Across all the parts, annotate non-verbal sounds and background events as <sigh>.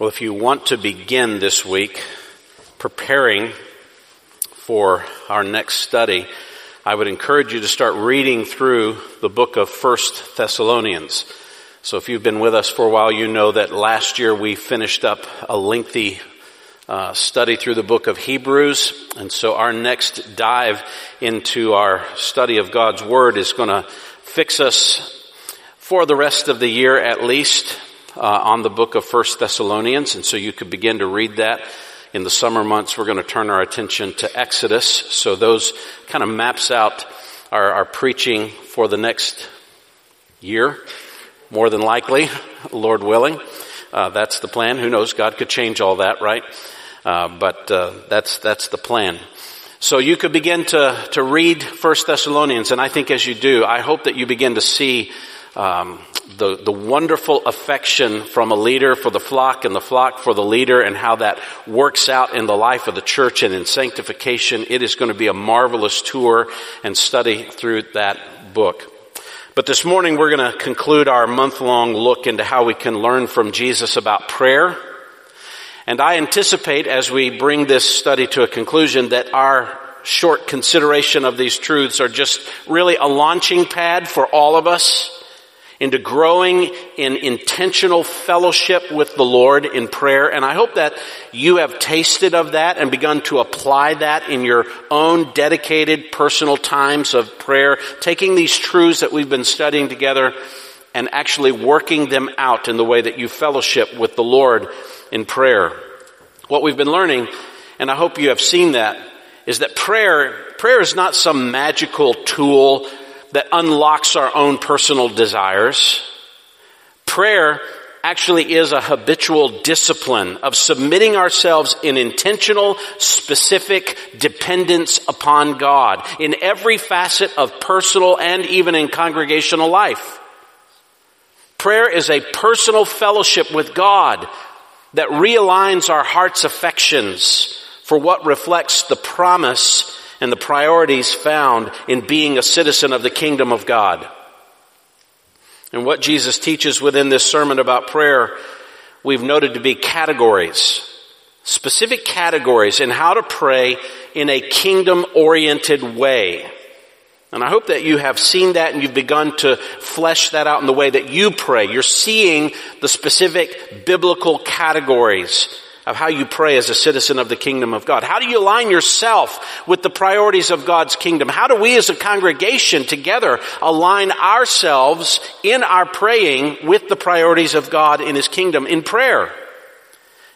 Well, if you want to begin this week preparing for our next study, I would encourage you to start reading through the book of First Thessalonians. So if you've been with us for a while, you know that last year we finished up a lengthy uh, study through the book of Hebrews. And so our next dive into our study of God's Word is going to fix us for the rest of the year at least uh, on the book of First Thessalonians, and so you could begin to read that. In the summer months, we're going to turn our attention to Exodus. So those kind of maps out our, our preaching for the next year, more than likely, Lord willing. Uh, that's the plan. Who knows? God could change all that, right? Uh, but uh, that's that's the plan. So you could begin to to read First Thessalonians, and I think as you do, I hope that you begin to see um, the, the wonderful affection from a leader for the flock and the flock for the leader and how that works out in the life of the church and in sanctification. It is going to be a marvelous tour and study through that book. But this morning we're going to conclude our month long look into how we can learn from Jesus about prayer. And I anticipate as we bring this study to a conclusion that our short consideration of these truths are just really a launching pad for all of us into growing in intentional fellowship with the Lord in prayer. And I hope that you have tasted of that and begun to apply that in your own dedicated personal times of prayer, taking these truths that we've been studying together and actually working them out in the way that you fellowship with the Lord in prayer. What we've been learning, and I hope you have seen that, is that prayer, prayer is not some magical tool that unlocks our own personal desires. Prayer actually is a habitual discipline of submitting ourselves in intentional, specific dependence upon God in every facet of personal and even in congregational life. Prayer is a personal fellowship with God that realigns our heart's affections for what reflects the promise and the priorities found in being a citizen of the kingdom of God. And what Jesus teaches within this sermon about prayer, we've noted to be categories, specific categories in how to pray in a kingdom oriented way. And I hope that you have seen that and you've begun to flesh that out in the way that you pray. You're seeing the specific biblical categories of how you pray as a citizen of the kingdom of God? How do you align yourself with the priorities of God's kingdom? How do we as a congregation together align ourselves in our praying with the priorities of God in His kingdom in prayer?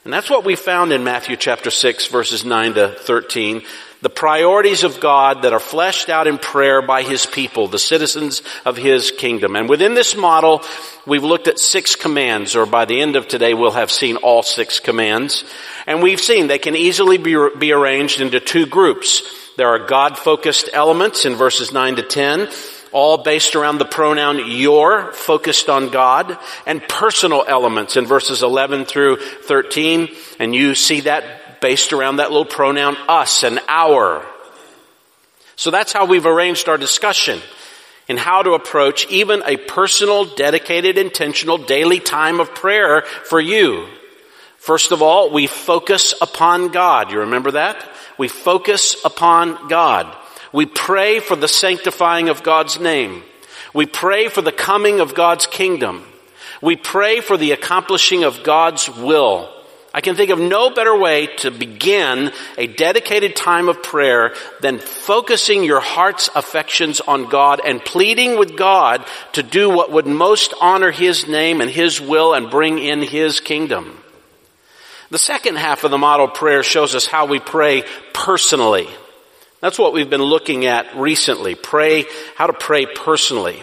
And that's what we found in Matthew chapter 6 verses 9 to 13 the priorities of God that are fleshed out in prayer by His people, the citizens of His kingdom. And within this model, we've looked at six commands, or by the end of today, we'll have seen all six commands. And we've seen they can easily be, be arranged into two groups. There are God-focused elements in verses 9 to 10, all based around the pronoun your, focused on God, and personal elements in verses 11 through 13. And you see that based around that little pronoun us and our. So that's how we've arranged our discussion in how to approach even a personal, dedicated, intentional daily time of prayer for you. First of all, we focus upon God. You remember that? We focus upon God. We pray for the sanctifying of God's name. We pray for the coming of God's kingdom. We pray for the accomplishing of God's will. I can think of no better way to begin a dedicated time of prayer than focusing your heart's affections on God and pleading with God to do what would most honor His name and His will and bring in His kingdom. The second half of the model prayer shows us how we pray personally. That's what we've been looking at recently. Pray, how to pray personally.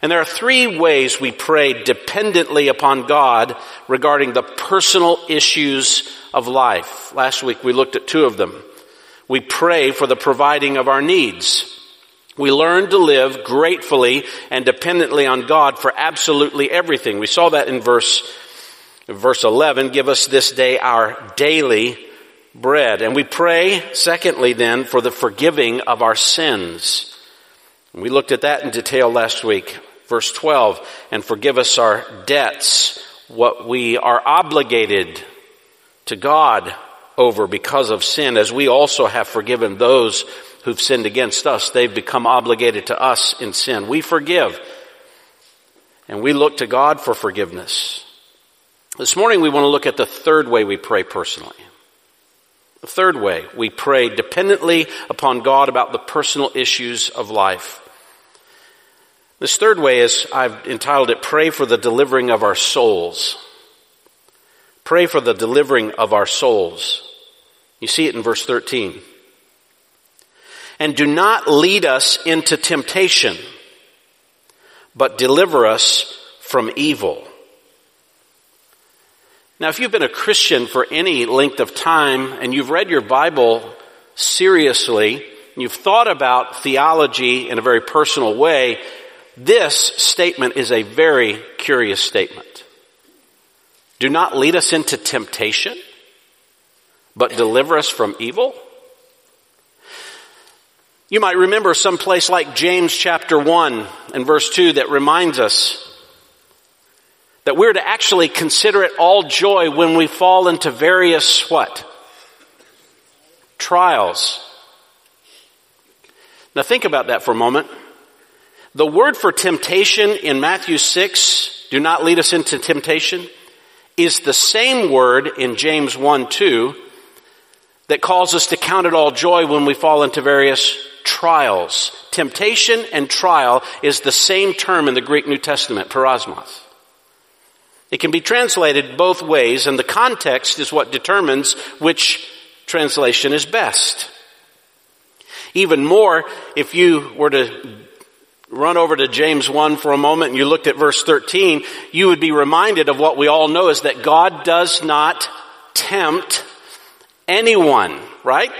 And there are three ways we pray dependently upon God regarding the personal issues of life. Last week we looked at two of them. We pray for the providing of our needs. We learn to live gratefully and dependently on God for absolutely everything. We saw that in verse, verse 11. Give us this day our daily bread. And we pray, secondly then, for the forgiving of our sins. We looked at that in detail last week verse 12, and forgive us our debts what we are obligated to God over because of sin, as we also have forgiven those who've sinned against us. They've become obligated to us in sin. We forgive. And we look to God for forgiveness. This morning we want to look at the third way we pray personally. The third way, we pray dependently upon God about the personal issues of life. This third way is, I've entitled it, Pray for the Delivering of Our Souls. Pray for the delivering of our souls. You see it in verse 13. And do not lead us into temptation, but deliver us from evil. Now, if you've been a Christian for any length of time and you've read your Bible seriously, you've thought about theology in a very personal way, this statement is a very curious statement. Do not lead us into temptation, but deliver us from evil. You might remember some place like James chapter 1 and verse 2 that reminds us that we're to actually consider it all joy when we fall into various what? Trials. Now think about that for a moment. The word for temptation in Matthew 6, do not lead us into temptation, is the same word in James 1 2 that calls us to count it all joy when we fall into various trials. Temptation and trial is the same term in the Greek New Testament, peirasmos. It can be translated both ways, and the context is what determines which translation is best. Even more, if you were to run over to James 1 for a moment and you looked at verse 13, you would be reminded of what we all know is that God does not tempt anyone, right?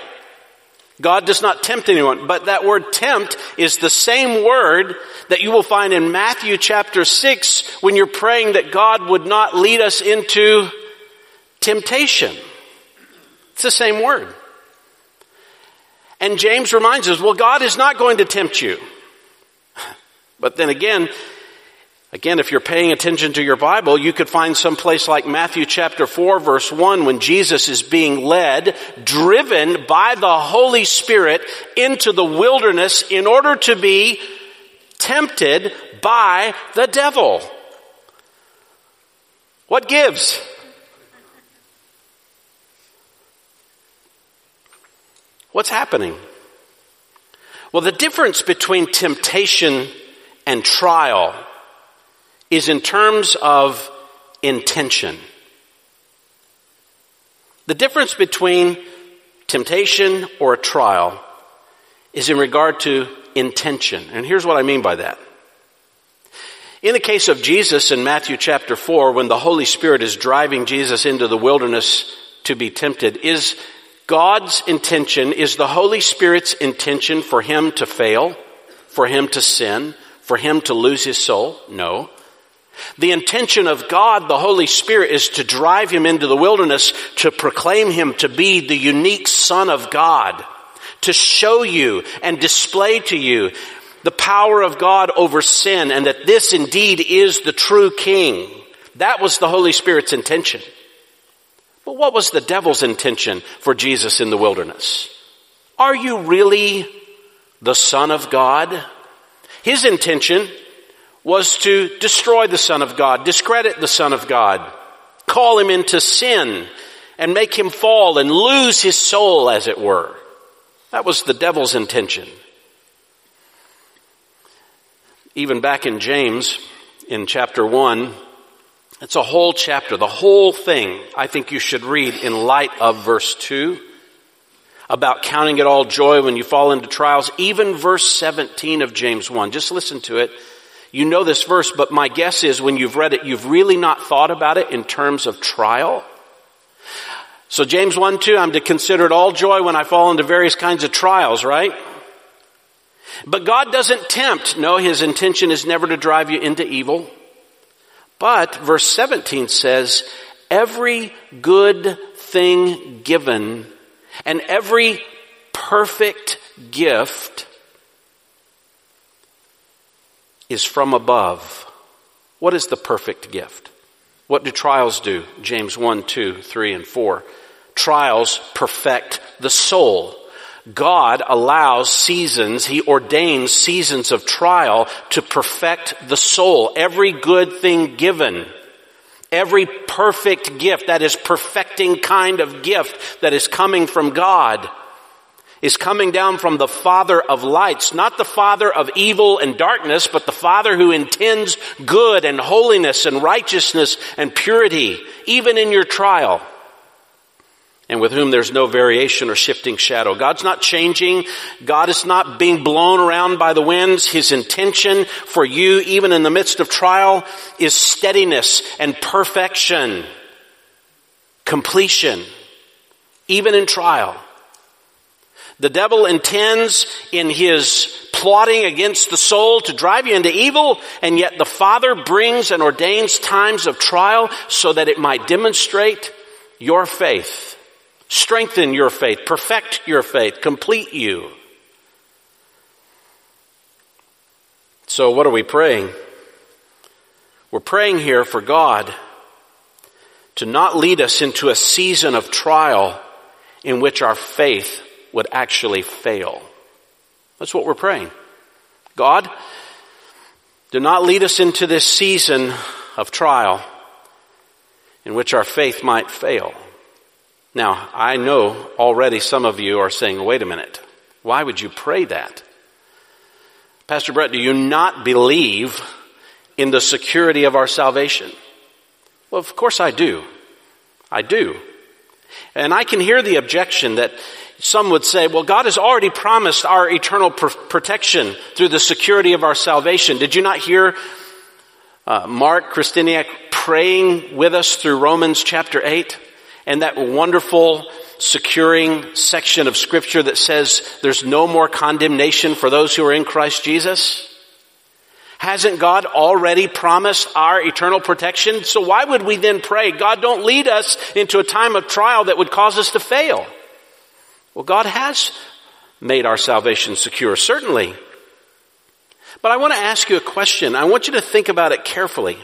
God does not tempt anyone, but that word tempt is the same word that you will find in Matthew chapter 6 when you're praying that God would not lead us into temptation. It's the same word. And James reminds us, well, God is not going to tempt you. But then again, Again, if you're paying attention to your Bible, you could find some place like Matthew chapter 4 verse 1 when Jesus is being led, driven by the Holy Spirit into the wilderness in order to be tempted by the devil. What gives? What's happening? Well, the difference between temptation and trial is in terms of intention. The difference between temptation or a trial is in regard to intention. And here's what I mean by that. In the case of Jesus in Matthew chapter 4, when the Holy Spirit is driving Jesus into the wilderness to be tempted, is God's intention, is the Holy Spirit's intention for him to fail, for him to sin, for him to lose his soul? No. The intention of God, the Holy Spirit, is to drive him into the wilderness to proclaim him to be the unique Son of God, to show you and display to you the power of God over sin and that this indeed is the true King. That was the Holy Spirit's intention. But what was the devil's intention for Jesus in the wilderness? Are you really the Son of God? His intention was to destroy the Son of God, discredit the Son of God, call him into sin, and make him fall and lose his soul, as it were. That was the devil's intention. Even back in James, in chapter 1, it's a whole chapter, the whole thing I think you should read in light of verse 2 about counting it all joy when you fall into trials. Even verse 17 of James 1. Just listen to it. You know this verse, but my guess is when you've read it, you've really not thought about it in terms of trial. So James 1, 2, I'm to consider it all joy when I fall into various kinds of trials, right? But God doesn't tempt. No, His intention is never to drive you into evil. But verse 17 says, every good thing given and every perfect gift is from above. What is the perfect gift? What do trials do? James 1, 2, 3, and 4. Trials perfect the soul. God allows seasons, He ordains seasons of trial to perfect the soul. Every good thing given, every perfect gift, that is perfecting kind of gift that is coming from God is coming down from the Father of lights, not the Father of evil and darkness, but the Father who intends good and holiness and righteousness and purity, even in your trial, and with whom there's no variation or shifting shadow. God's not changing. God is not being blown around by the winds. His intention for you, even in the midst of trial, is steadiness and perfection, completion, even in trial. The devil intends in his plotting against the soul to drive you into evil, and yet the Father brings and ordains times of trial so that it might demonstrate your faith, strengthen your faith, perfect your faith, complete you. So what are we praying? We're praying here for God to not lead us into a season of trial in which our faith would actually fail. That's what we're praying. God, do not lead us into this season of trial in which our faith might fail. Now, I know already some of you are saying, wait a minute, why would you pray that? Pastor Brett, do you not believe in the security of our salvation? Well, of course I do. I do. And I can hear the objection that some would say, well, God has already promised our eternal pr- protection through the security of our salvation. Did you not hear uh, Mark Christiniak praying with us through Romans chapter 8 and that wonderful securing section of scripture that says there's no more condemnation for those who are in Christ Jesus? Hasn't God already promised our eternal protection? So why would we then pray, God don't lead us into a time of trial that would cause us to fail? Well, God has made our salvation secure, certainly. But I want to ask you a question. I want you to think about it carefully.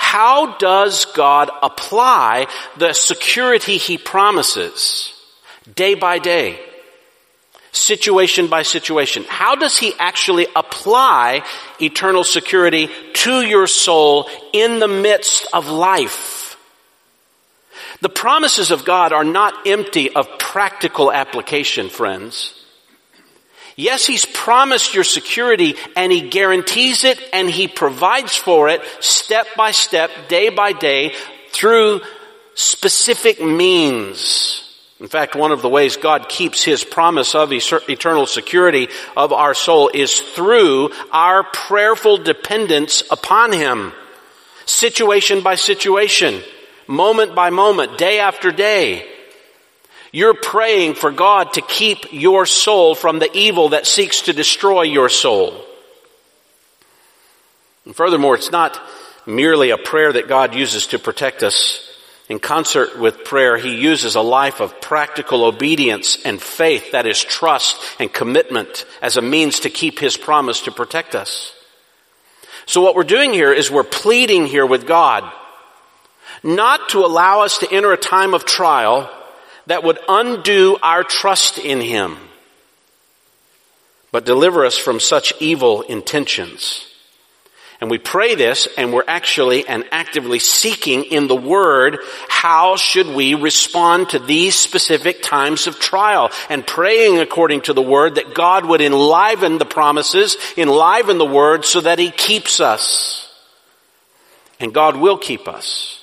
How does God apply the security He promises day by day? Situation by situation. How does He actually apply eternal security to your soul in the midst of life? The promises of God are not empty of practical application, friends. Yes, He's promised your security and He guarantees it and He provides for it step by step, day by day, through specific means. In fact, one of the ways God keeps His promise of eternal security of our soul is through our prayerful dependence upon Him. Situation by situation moment by moment, day after day. You're praying for God to keep your soul from the evil that seeks to destroy your soul. And furthermore, it's not merely a prayer that God uses to protect us. In concert with prayer, He uses a life of practical obedience and faith, that is trust and commitment, as a means to keep His promise to protect us. So what we're doing here is we're pleading here with God not to allow us to enter a time of trial that would undo our trust in Him, but deliver us from such evil intentions. And we pray this and we're actually and actively seeking in the Word how should we respond to these specific times of trial and praying according to the Word that God would enliven the promises, enliven the Word so that He keeps us. And God will keep us.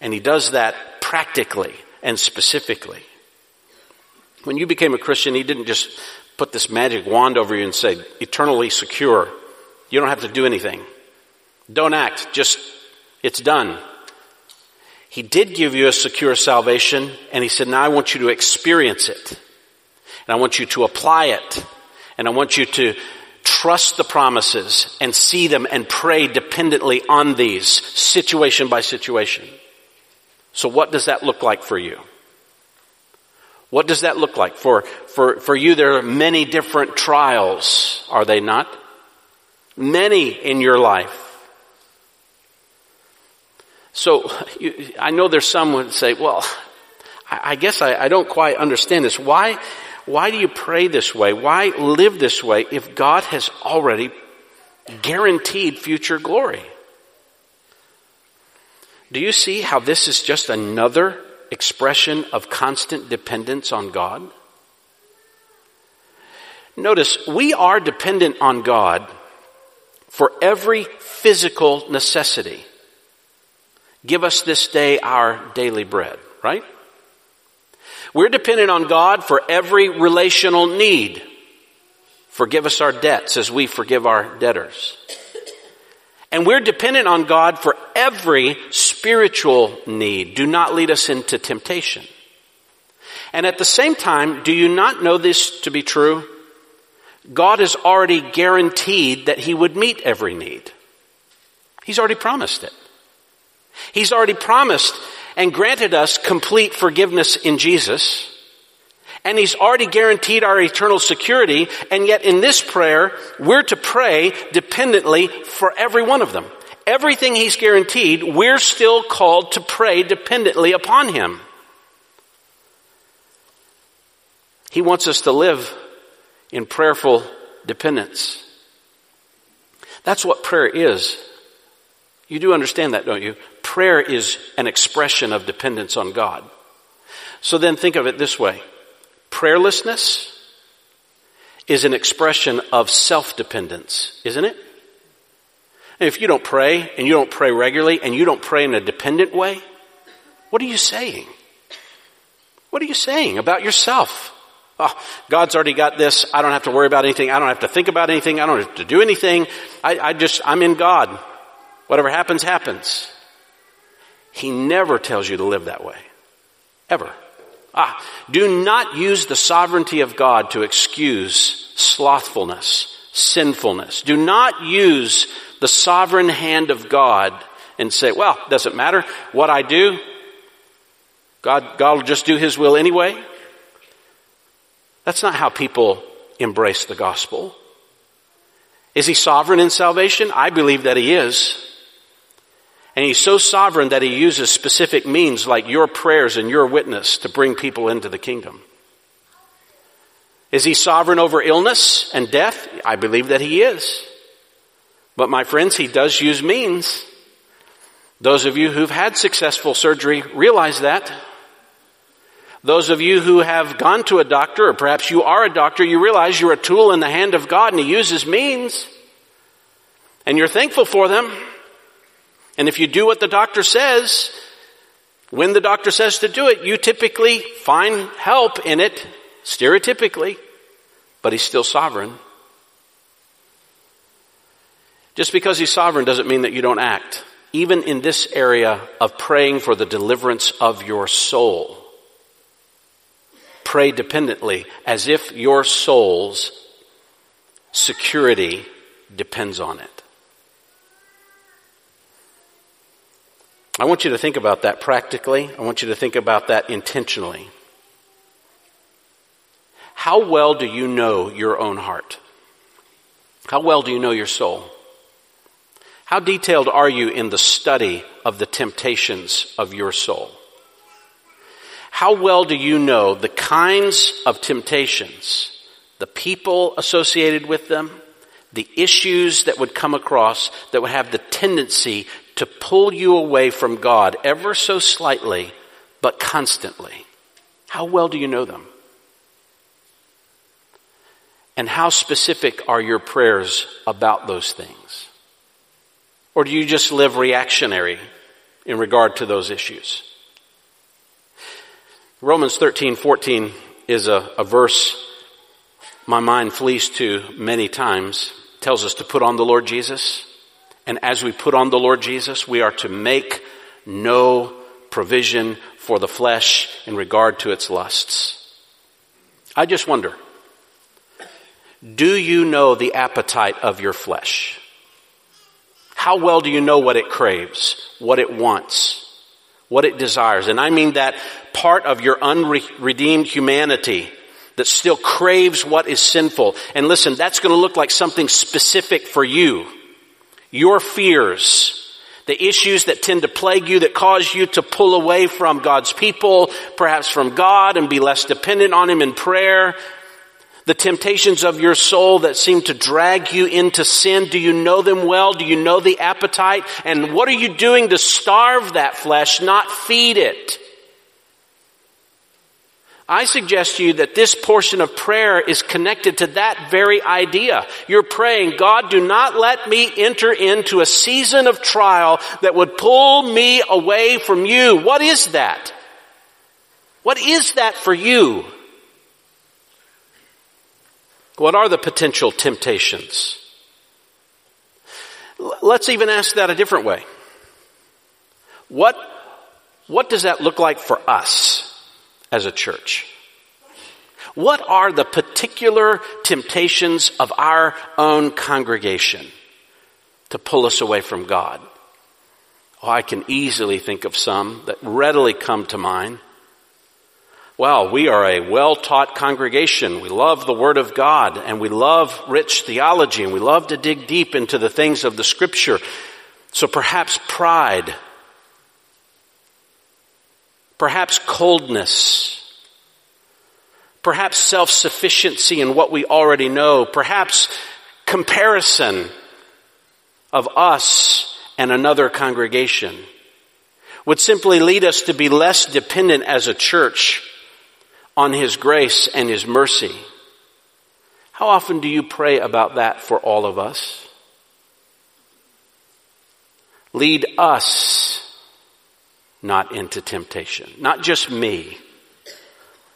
And he does that practically and specifically. When you became a Christian, he didn't just put this magic wand over you and say, eternally secure. You don't have to do anything. Don't act. Just, it's done. He did give you a secure salvation, and he said, now I want you to experience it. And I want you to apply it. And I want you to trust the promises and see them and pray dependently on these, situation by situation. So what does that look like for you? What does that look like? For, for, for you, there are many different trials, are they not? Many in your life. So <laughs> you, I know there's some would say, well, I, I guess I, I don't quite understand this. Why, why do you pray this way? Why live this way if God has already guaranteed future glory? Do you see how this is just another expression of constant dependence on God? Notice, we are dependent on God for every physical necessity. Give us this day our daily bread, right? We're dependent on God for every relational need. Forgive us our debts as we forgive our debtors. And we're dependent on God for every spiritual need. Do not lead us into temptation. And at the same time, do you not know this to be true? God has already guaranteed that He would meet every need. He's already promised it. He's already promised and granted us complete forgiveness in Jesus. And He's already guaranteed our eternal security. And yet in this prayer, we're to pray dependently for every one of them. Everything He's guaranteed, we're still called to pray dependently upon Him. He wants us to live in prayerful dependence. That's what prayer is. You do understand that, don't you? Prayer is an expression of dependence on God. So then think of it this way. Prayerlessness is an expression of self-dependence, isn't it? If you don't pray, and you don't pray regularly, and you don't pray in a dependent way, what are you saying? What are you saying about yourself? Oh, God's already got this. I don't have to worry about anything. I don't have to think about anything. I don't have to do anything. I, I just, I'm in God. Whatever happens, happens. He never tells you to live that way. Ever. Ah, do not use the sovereignty of God to excuse slothfulness, sinfulness. Do not use the sovereign hand of God and say, well, doesn't matter what I do. God, God will just do His will anyway. That's not how people embrace the gospel. Is he sovereign in salvation? I believe that he is. And he's so sovereign that he uses specific means like your prayers and your witness to bring people into the kingdom. Is he sovereign over illness and death? I believe that he is. But my friends, he does use means. Those of you who've had successful surgery realize that. Those of you who have gone to a doctor, or perhaps you are a doctor, you realize you're a tool in the hand of God and He uses means. And you're thankful for them. And if you do what the doctor says, when the doctor says to do it, you typically find help in it, stereotypically, but He's still sovereign. Just because He's sovereign doesn't mean that you don't act. Even in this area of praying for the deliverance of your soul pray dependently as if your soul's security depends on it. I want you to think about that practically. I want you to think about that intentionally. How well do you know your own heart? How well do you know your soul? How detailed are you in the study of the temptations of your soul? How well do you know the kinds of temptations, the people associated with them, the issues that would come across that would have the tendency to pull you away from God ever so slightly, but constantly? How well do you know them? And how specific are your prayers about those things? Or do you just live reactionary in regard to those issues? Romans 13, 14 is a, a verse my mind flees to many times. Tells us to put on the Lord Jesus. And as we put on the Lord Jesus, we are to make no provision for the flesh in regard to its lusts. I just wonder, do you know the appetite of your flesh? How well do you know what it craves, what it wants? what it desires. And I mean that part of your unredeemed humanity that still craves what is sinful. And listen, that's going to look like something specific for you. Your fears The issues that tend to plague you that cause you to pull away from God's people, perhaps from God and be less dependent on Him in prayer. The temptations of your soul that seem to drag you into sin. Do you know them well? Do you know the appetite? And what are you doing to starve that flesh, not feed it? I suggest to you that this portion of prayer is connected to that very idea. You're praying, God, do not let me enter into a season of trial that would pull me away from you. What is that? What is that for you? What are the potential temptations? Let's even ask that a different way. What, what does that look like for us? As a church? What are the particular temptations of our own congregation to pull us away from God? Oh, I can easily think of some that readily come to mind. Well, we are a well-taught congregation. We love the Word of God and we love rich theology and we love to dig deep into the things of the Scripture. So perhaps pride perhaps coldness, perhaps self-sufficiency in what we already know, perhaps comparison of us and another congregation would simply lead us to be less dependent as a church on His grace and His mercy. How often do you pray about that for all of us? Lead us not into temptation. Not just me.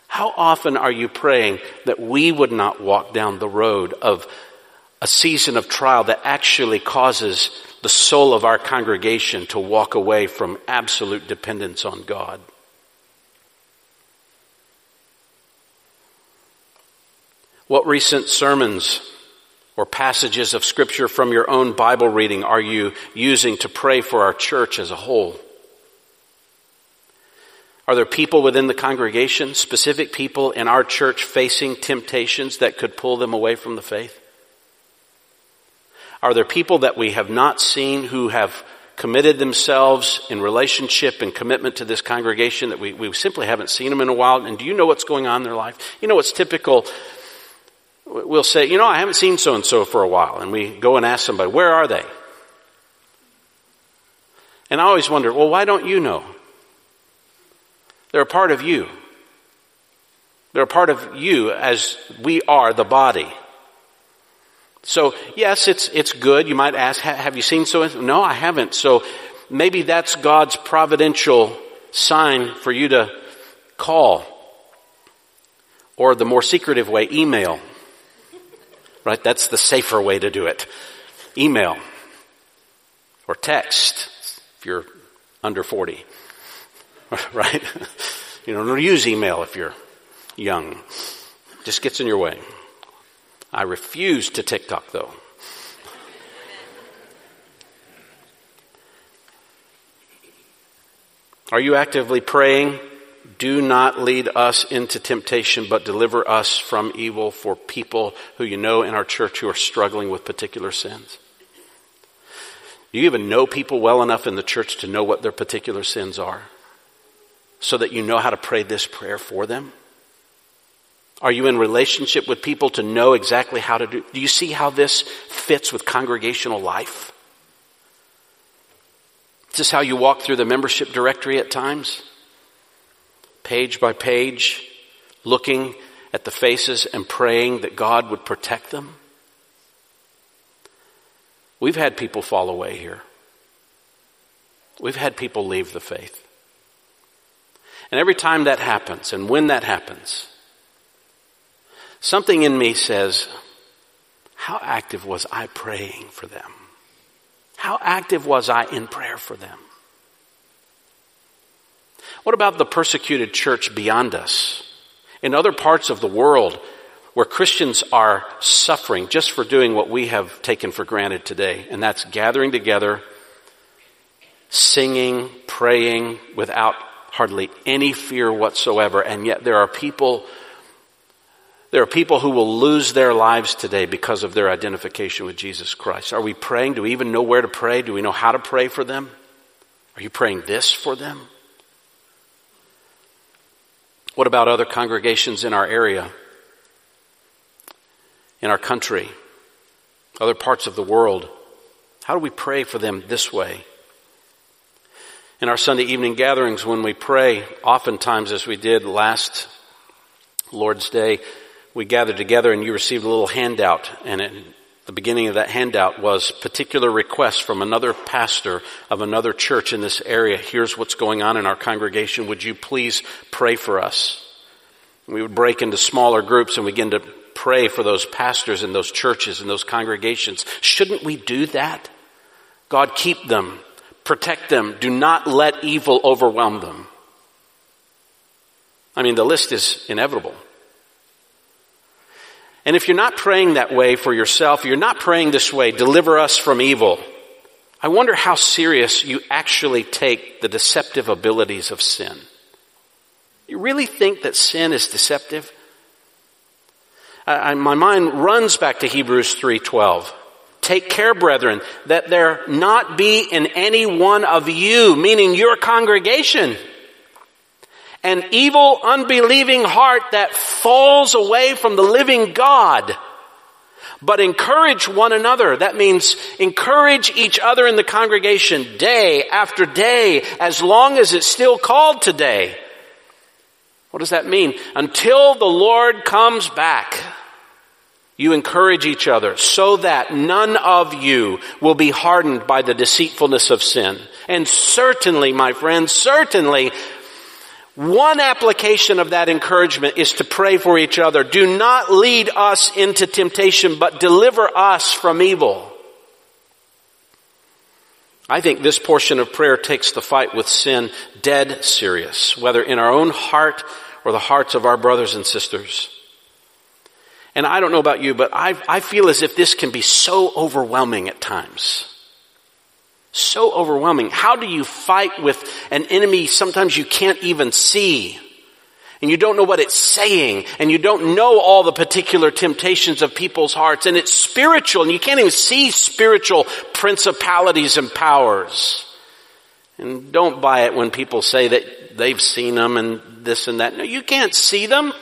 How often are you praying that we would not walk down the road of a season of trial that actually causes the soul of our congregation to walk away from absolute dependence on God? What recent sermons or passages of scripture from your own Bible reading are you using to pray for our church as a whole? Are there people within the congregation, specific people in our church facing temptations that could pull them away from the faith? Are there people that we have not seen who have committed themselves in relationship and commitment to this congregation that we, we simply haven't seen them in a while? And do you know what's going on in their life? You know what's typical? We'll say, you know, I haven't seen so and so for a while. And we go and ask somebody, where are they? And I always wonder, well, why don't you know? They're a part of you. They're a part of you as we are the body. So yes, it's, it's good. You might ask, have you seen so? No, I haven't. So maybe that's God's providential sign for you to call. Or the more secretive way, email. Right? That's the safer way to do it. Email. Or text if you're under 40. <laughs> right? You know, don't use email if you're young. It just gets in your way. I refuse to TikTok though. Are you actively praying? Do not lead us into temptation, but deliver us from evil for people who you know in our church who are struggling with particular sins. Do you even know people well enough in the church to know what their particular sins are? So that you know how to pray this prayer for them? Are you in relationship with people to know exactly how to do? Do you see how this fits with congregational life? Is this how you walk through the membership directory at times? Page by page, looking at the faces and praying that God would protect them? We've had people fall away here. We've had people leave the faith. And every time that happens, and when that happens, something in me says, how active was I praying for them? How active was I in prayer for them? What about the persecuted church beyond us? In other parts of the world where Christians are suffering just for doing what we have taken for granted today, and that's gathering together, singing, praying without hardly any fear whatsoever, and yet there are people there are people who will lose their lives today because of their identification with Jesus Christ. Are we praying? Do we even know where to pray? Do we know how to pray for them? Are you praying this for them? What about other congregations in our area, in our country, other parts of the world? How do we pray for them this way? In our Sunday evening gatherings, when we pray, oftentimes as we did last Lord's Day, we gathered together and you received a little handout and the beginning of that handout was particular requests from another pastor of another church in this area. Here's what's going on in our congregation. Would you please pray for us? We would break into smaller groups and begin to pray for those pastors and those churches and those congregations. Shouldn't we do that? God keep them, protect them, do not let evil overwhelm them. I mean, the list is inevitable. And if you're not praying that way for yourself, you're not praying this way, deliver us from evil. I wonder how serious you actually take the deceptive abilities of sin. You really think that sin is deceptive? I, my mind runs back to Hebrews 3:12. Take care, brethren, that there not be in any one of you, meaning your congregation, an evil, unbelieving heart that falls away from the living God. But encourage one another. That means encourage each other in the congregation day after day, as long as it's still called today. What does that mean? Until the Lord comes back. You encourage each other so that none of you will be hardened by the deceitfulness of sin. And certainly, my friends, certainly one application of that encouragement is to pray for each other. Do not lead us into temptation, but deliver us from evil. I think this portion of prayer takes the fight with sin dead serious, whether in our own heart or the hearts of our brothers and sisters. And I don't know about you, but I, I feel as if this can be so overwhelming at times. So overwhelming. How do you fight with an enemy sometimes you can't even see? And you don't know what it's saying, and you don't know all the particular temptations of people's hearts, and it's spiritual, and you can't even see spiritual principalities and powers. And don't buy it when people say that they've seen them and this and that. No, you can't see them.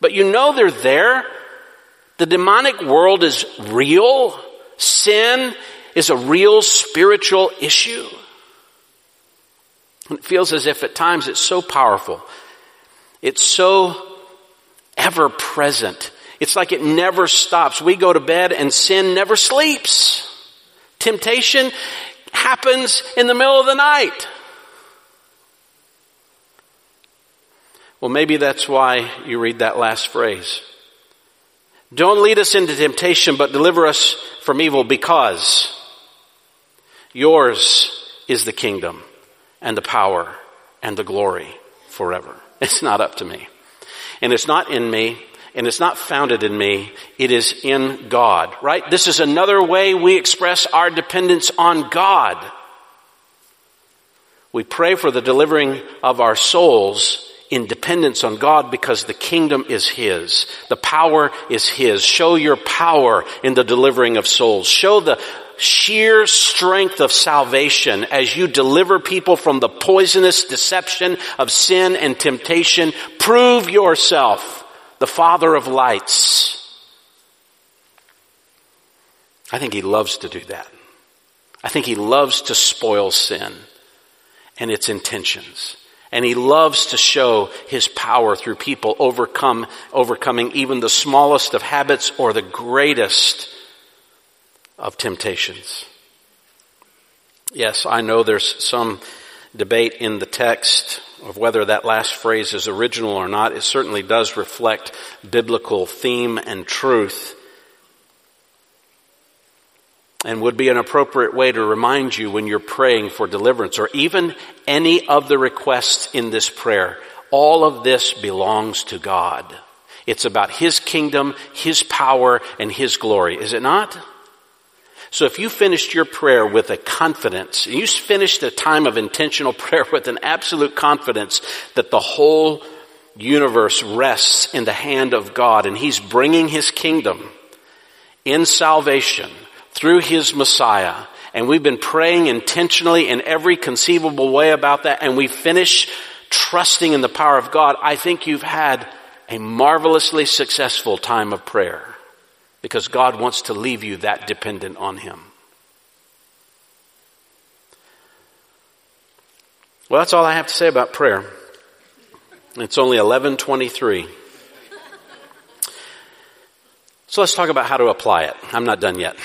But you know they're there. The demonic world is real. Sin is a real spiritual issue. And it feels as if at times it's so powerful. It's so ever present. It's like it never stops. We go to bed and sin never sleeps. Temptation happens in the middle of the night. Well, maybe that's why you read that last phrase. Don't lead us into temptation, but deliver us from evil because Yours is the kingdom and the power and the glory forever. <laughs> It's not up to me. And it's not in me and it's not founded in me. It is in God, right? This is another way we express our dependence on God. We pray for the delivering of our souls in dependence on God because the kingdom is His. The power is His. Show your power in the delivering of souls. Show the, sheer strength of salvation as you deliver people from the poisonous deception of sin and temptation. Prove yourself the Father of lights. I think He loves to do that. I think He loves to spoil sin and its intentions. And he loves to show his power through people overcome, overcoming even the smallest of habits or the greatest of temptations. Yes, I know there's some debate in the text of whether that last phrase is original or not. It certainly does reflect biblical theme and truth and would be an appropriate way to remind you when you're praying for deliverance or even any of the requests in this prayer. All of this belongs to God. It's about His kingdom, His power, and His glory. Is it not? So if you finished your prayer with a confidence, you finished a time of intentional <laughs> prayer with an absolute confidence that the whole universe rests in the hand of God and He's bringing His kingdom in salvation through His Messiah and we've been praying intentionally in every conceivable way about that, and we finish trusting in the power of God, I think you've had a marvelously successful time of prayer because God wants to leave you that dependent on Him. Well, that's all I have to say about prayer. It's only 1123. So let's talk about how to apply it. I'm not done yet.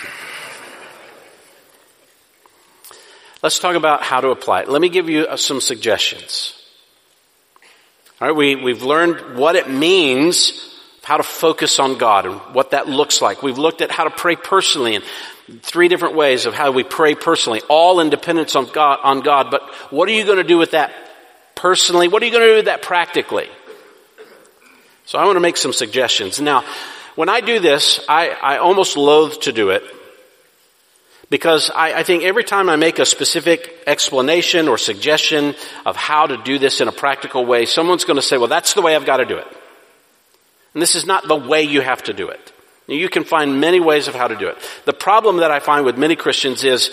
Let's talk about how to apply it. Let me give you uh, some suggestions. All right, we, we've learned what it means, how to focus on God and what that looks like. We've looked at how to pray personally and three different ways of how we pray personally, all in dependence on God, on God. But what are you going to do with that personally? What are you going to do with that practically? So I want to make some suggestions. Now, when I do this, I, I almost loathe to do it because I, I, think every time I make a specific explanation or suggestion of how to do this in a practical way, someone's going to say, well, that's the way I've got to do it. And this is not the way you have to do it. You can find many ways of how to do it. The problem that I find with many Christians is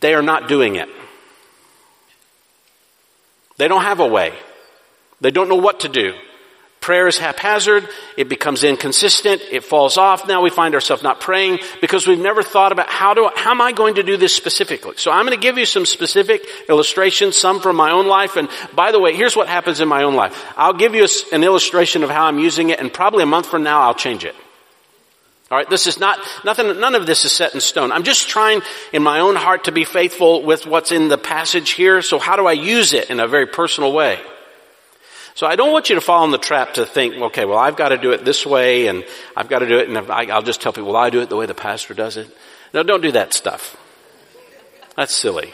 they are not doing it. They don't have a way. They don't know what to do. Prayer is haphazard. It becomes inconsistent. It falls off. Now we find ourselves not praying because we've never thought about how do, how am I going to do this specifically? So I'm going to give you some specific illustrations, some from my own life. And by the way, here's what happens in my own life. I'll give you an illustration of how I'm using it and probably a month from now I'll change it. All right, this is not nothing. None of this is set in stone. I'm just trying in my own heart to be faithful with what's in the passage here. So how do I use it in a very personal way? So I don't want you to fall in the trap to think, okay, well, I've got to do it this way, and I've got to do it, and I'll just tell people, well, I do it the way the pastor does it. No, don't do that stuff. That's silly.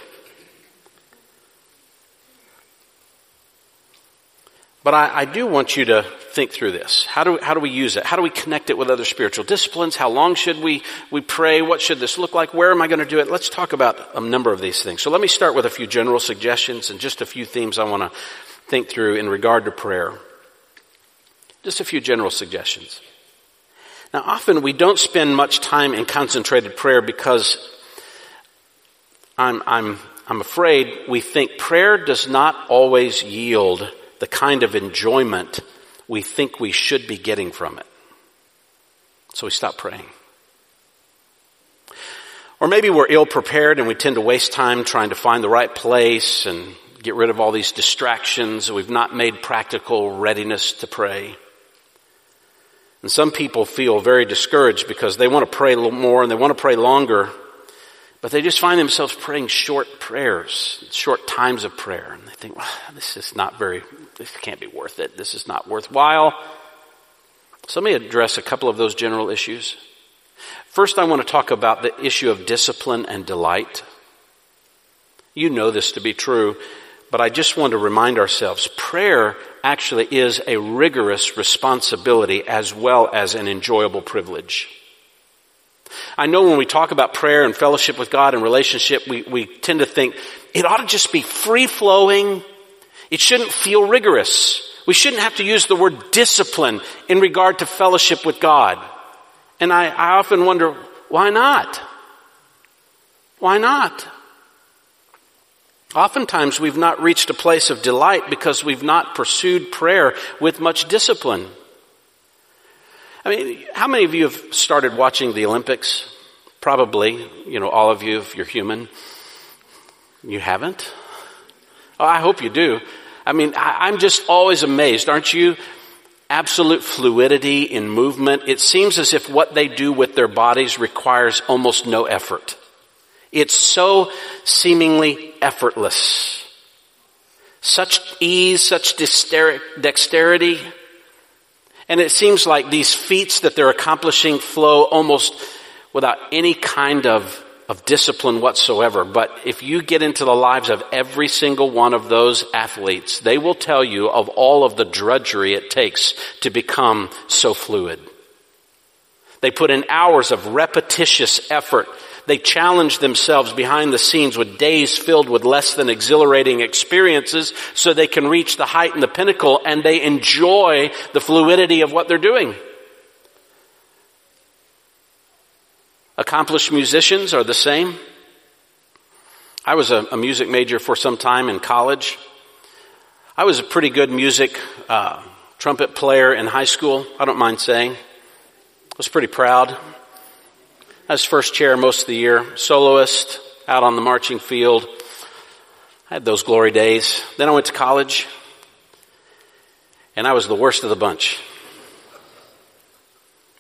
But I, I, do want you to think through this. How do, how do we use it? How do we connect it with other spiritual disciplines? How long should we, we pray? What should this look like? Where am I going to do it? Let's talk about a number of these things. So let me start with a few general suggestions and just a few themes I want to think through in regard to prayer. Just a few general suggestions. Now often we don't spend much time in concentrated prayer because I'm, I'm, I'm afraid we think prayer does not always yield the kind of enjoyment we think we should be getting from it. So we stop praying. Or maybe we're ill prepared and we tend to waste time trying to find the right place and get rid of all these distractions. We've not made practical readiness to pray. And some people feel very discouraged because they want to pray a little more and they want to pray longer, but they just find themselves praying short prayers, short times of prayer. And they think, well, this is not very, this can't be worth it. This is not worthwhile. So let me address a couple of those general issues. First, I want to talk about the issue of discipline and delight. You know this to be true, but I just want to remind ourselves prayer actually is a rigorous responsibility as well as an enjoyable privilege. I know when we talk about prayer and fellowship with God and relationship, we, we tend to think it ought to just be free flowing. It shouldn't feel rigorous. We shouldn't have to use the word discipline in regard to fellowship with God. And I, I often wonder, why not? Why not? Oftentimes we've not reached a place of delight because we've not pursued prayer with much discipline. I mean, how many of you have started watching the Olympics? Probably, you know, all of you, if you're human. You haven't? Oh, I hope you do. I mean, I, I'm just always amazed, aren't you? Absolute fluidity in movement. It seems as if what they do with their bodies requires almost no effort. It's so seemingly effortless. Such ease, such dexterity. And it seems like these feats that they're accomplishing flow almost without any kind of, of discipline whatsoever. But if you get into the lives of every single one of those athletes, they will tell you of all of the drudgery it takes to become so fluid. They put in hours of repetitious effort they challenge themselves behind the scenes with days filled with less than exhilarating experiences so they can reach the height and the pinnacle and they enjoy the fluidity of what they're doing. Accomplished musicians are the same. I was a, a music major for some time in college. I was a pretty good music uh, trumpet player in high school. I don't mind saying. I was pretty proud. I was first chair most of the year, soloist, out on the marching field. I had those glory days. Then I went to college, and I was the worst of the bunch.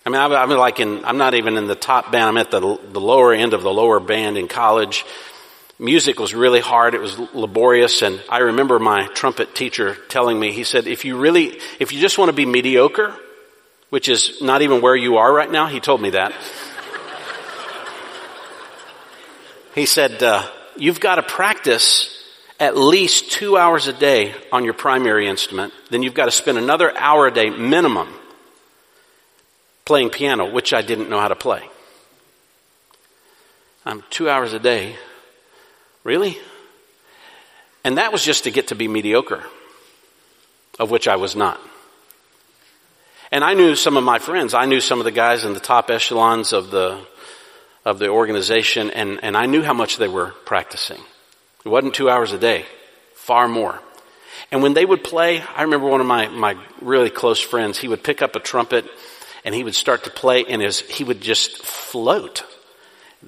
I mean, I'm, like in, I'm not even in the top band. I'm at the, the lower end of the lower band in college. Music was really hard. It was laborious. And I remember my trumpet teacher telling me, he said, if you really, if you just want to be mediocre, which is not even where you are right now, he told me that. He said, uh, you've got to practice at least two hours a day on your primary instrument. Then you've got to spend another hour a day minimum playing piano, which I didn't know how to play. I'm two hours a day. Really? And that was just to get to be mediocre, of which I was not. And I knew some of my friends. I knew some of the guys in the top echelons of the, of the organization, and, and I knew how much they were practicing. It wasn't two hours a day, far more. And when they would play, I remember one of my, my really close friends, he would pick up a trumpet and he would start to play and his, he would just float.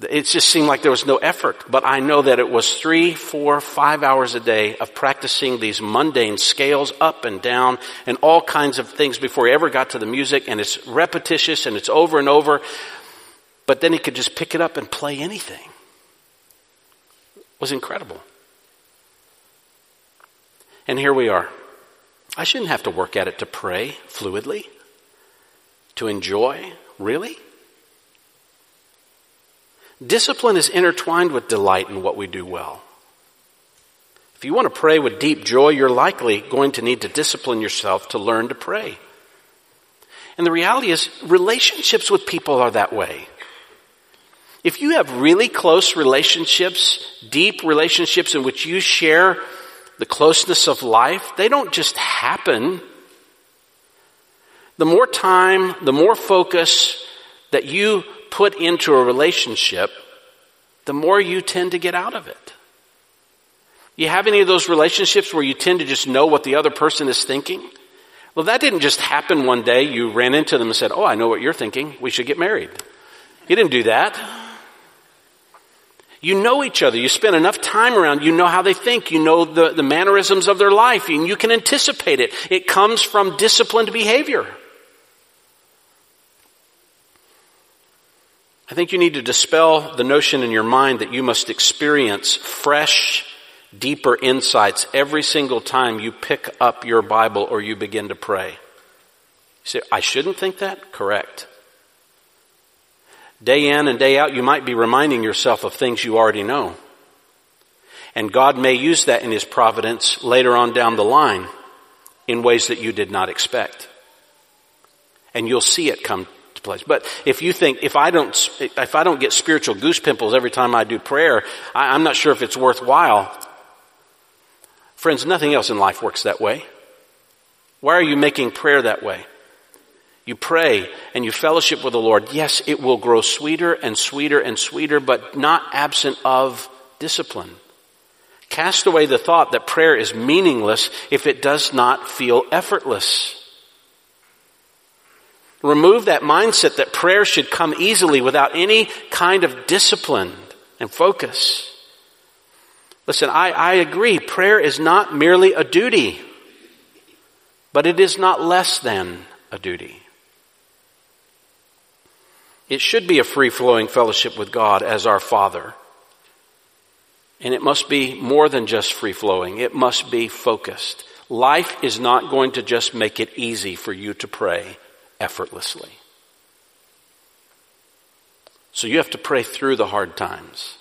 It just seemed like there was no effort, but I know that it was three, four, five hours a day of practicing these mundane scales up and down and all kinds of things before he ever got to the music and it's repetitious and it's over and over. But then he could just pick it up and play anything. It was incredible. And here we are. I shouldn't have to work at it to pray fluidly to enjoy? Really? Discipline is intertwined with delight in what we do well. If you want to pray with deep joy, you're likely going to need to discipline yourself to learn to pray. And the reality is, relationships with people are that way. If you have really close relationships, deep relationships in which you share the closeness of life, they don't just happen the more time, the more focus that you put into a relationship, the more you tend to get out of it. You have any of those relationships where you tend to just know what the other person is thinking? Well, that didn't just happen one day. You ran into them and said, Oh, I know what you're thinking. We should get married. You didn't do that. You know each other. You spend enough time around. You know how they think. You know the, the mannerisms of their life and you can anticipate it. It comes from disciplined behavior. I think you need to dispel the notion in your mind that you must experience fresh, deeper insights every single time you pick up your Bible or you begin to pray. You say, I shouldn't think that? Correct. Day in and day out, you might be reminding yourself of things you already know. And God may use that in His providence later on down the line in ways that you did not expect. And you'll see it come to place. But if you think, if I don't, if I don't get spiritual goose pimples every time I do prayer, I, I'm not sure if it's worthwhile. Friends, nothing else in life works that way. Why are you making prayer that way? You pray and you fellowship with the Lord. Yes, it will grow sweeter and sweeter and sweeter, but not absent of discipline. Cast away the thought that prayer is meaningless if it does not feel effortless. Remove that mindset that prayer should come easily without any kind of discipline and focus. Listen, I, I agree. Prayer is not merely a duty, but it is not less than a duty. It should be a free flowing fellowship with God as our Father. And it must be more than just free flowing. It must be focused. Life is not going to just make it easy for you to pray effortlessly. So you have to pray through the hard times.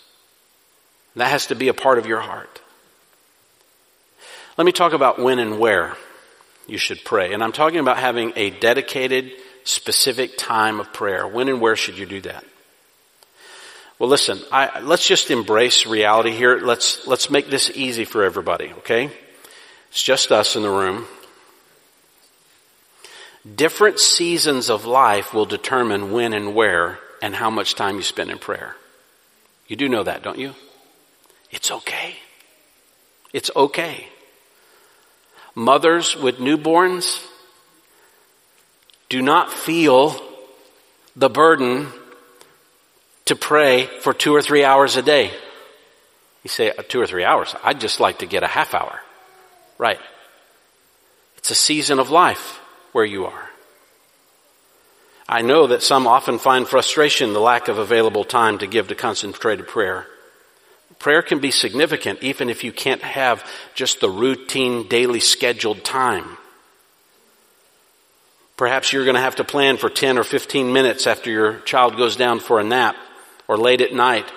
That has to be a part of your heart. Let me talk about when and where you should pray. And I'm talking about having a dedicated, specific time of prayer. When and where should you do that? Well, listen, I, let's just embrace reality here. Let's, let's make this easy for everybody, okay? It's just us in the room. Different seasons of life will determine when and where and how much time you spend in prayer. You do know that, don't you? It's okay. It's okay. Mothers with newborns do not feel the burden to pray for two or three hours a day. You say uh, two or three hours. I'd just like to get a half hour. Right. It's a season of life where you are. I know that some often find frustration the lack of available time to give to concentrated prayer. Prayer can be significant even if you can't have just the routine daily scheduled time. Perhaps you're going to have to plan for 10 or 15 minutes after your child goes down for a nap or late at night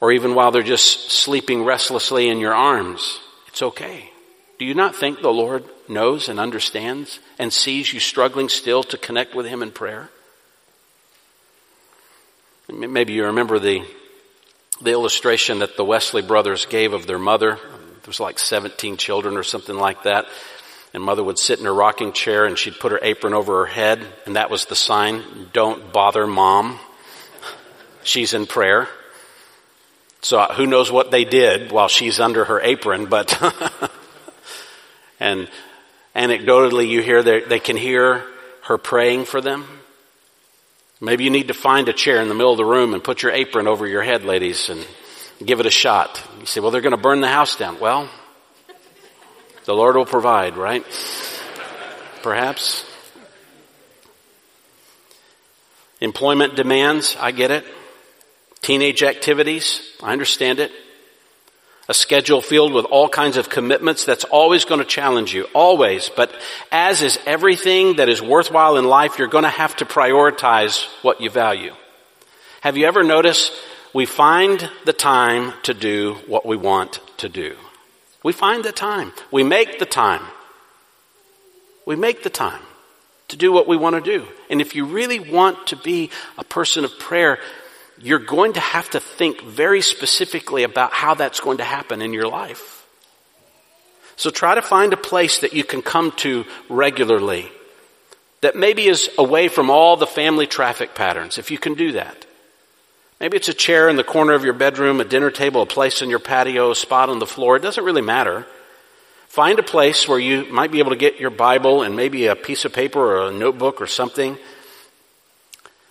or even while they're just sleeping restlessly in your arms. It's okay. Do you not think the Lord knows and understands and sees you struggling still to connect with Him in prayer? Maybe you remember the, the illustration that the Wesley brothers gave of their mother. There was like 17 children or something like that. And mother would sit in her rocking chair and she'd put her apron over her head and that was the sign, don't bother mom. She's in prayer. So uh, who knows what they did while she's under her apron, but, <laughs> and anecdotally you hear that they can hear her praying for them. Maybe you need to find a chair in the middle of the room and put your apron over your head, ladies, and give it a shot. You say, well, they're going to burn the house down. Well, the Lord will provide, right? Perhaps. Employment demands, I get it. Teenage activities, I understand it. A schedule filled with all kinds of commitments that's always going to challenge you. Always. But as is everything that is worthwhile in life, you're going to have to prioritize what you value. Have you ever noticed we find the time to do what we want to do? We find the time. We make the time. We make the time to do what we want to do. And if you really want to be a person of prayer, you're going to have to think very specifically about how that's going to happen in your life. So try to find a place that you can come to regularly that maybe is away from all the family traffic patterns, if you can do that. Maybe it's a chair in the corner of your bedroom, a dinner table, a place in your patio, a spot on the floor. It doesn't really matter. Find a place where you might be able to get your Bible and maybe a piece of paper or a notebook or something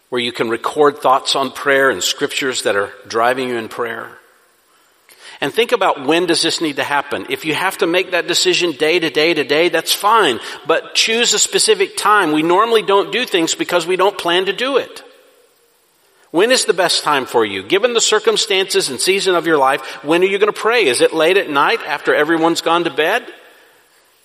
where you can record thoughts on prayer and scriptures that are driving you in prayer. And think about when does this need to happen? If you have to make that decision day to day to day, that's fine. But choose a specific time. We normally don't do things because we don't plan to do it. When is the best time for you? Given the circumstances and season of your life, when are you going to pray? Is it late at night after everyone's gone to bed?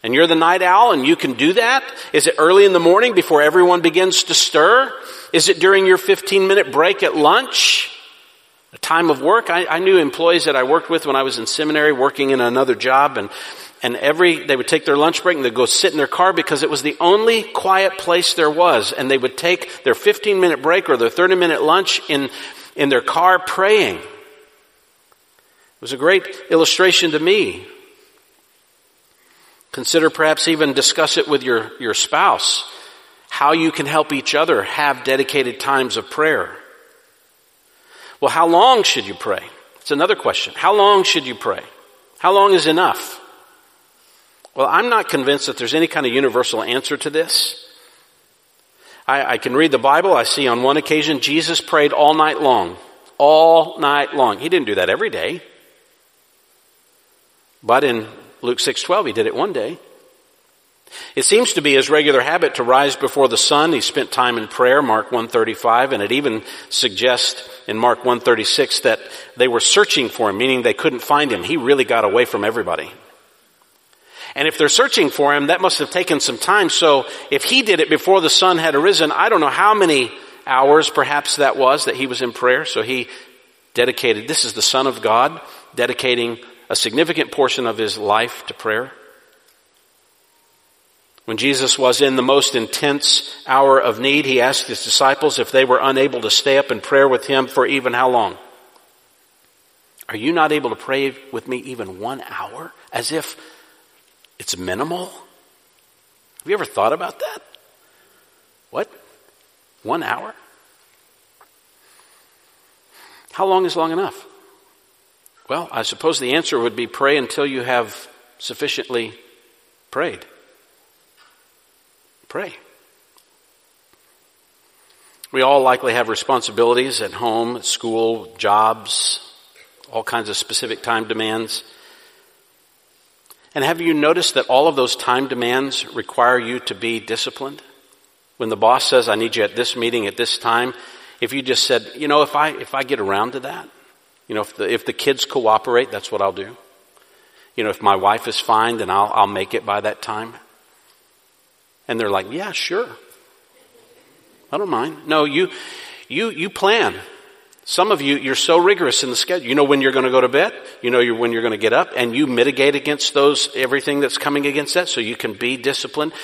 And you're the night owl and you can do that? Is it early in the morning before everyone begins to stir? Is it during your 15 minute break at lunch? A time of work? I, I knew employees that I worked with when I was in seminary working in another job and and every, they would take their lunch break and they'd go sit in their car because it was the only quiet place there was. And they would take their 15 minute break or their 30 minute lunch in, in their car praying. It was a great illustration to me. Consider perhaps even discuss it with your, your spouse. How you can help each other have dedicated times of prayer. Well, how long should you pray? It's another question. How long should you pray? How long is enough? Well, I'm not convinced that there's any kind of universal answer to this. I, I, can read the Bible. I see on one occasion Jesus prayed all night long. All night long. He didn't do that every day. But in Luke 6:12 he did it one day. It seems to be his regular habit to rise before the sun. He spent time in prayer, Mark 135, and it even suggests in Mark 136 that they were searching for him, meaning they couldn't find him. He really got away from everybody. And if they're searching for him, that must have taken some time. So if he did it before the sun had arisen, I don't know how many hours perhaps that was that he was in prayer. So he dedicated, this is the son of God, dedicating a significant portion of his life to prayer. When Jesus was in the most intense hour of need, he asked his disciples if they were unable to stay up in prayer with him for even how long? Are you not able to pray with me even one hour? As if it's minimal? Have you ever thought about that? What? One hour? How long is long enough? Well, I suppose the answer would be pray until you have sufficiently prayed. Pray. We all likely have responsibilities at home, at school, jobs, all kinds of specific time demands. And have you noticed that all of those time demands require you to be disciplined? When the boss says, I need you at this meeting at this time, if you just said, you know, if I, if I get around to that, you know, if the, if the kids cooperate, that's what I'll do. You know, if my wife is fine, then I'll, I'll make it by that time. And they're like, yeah, sure. I don't mind. No, you, you, you plan. Some of you, you're so rigorous in the schedule. You know when you're going to go to bed. You know when you're going to get up and you mitigate against those, everything that's coming against that so you can be disciplined.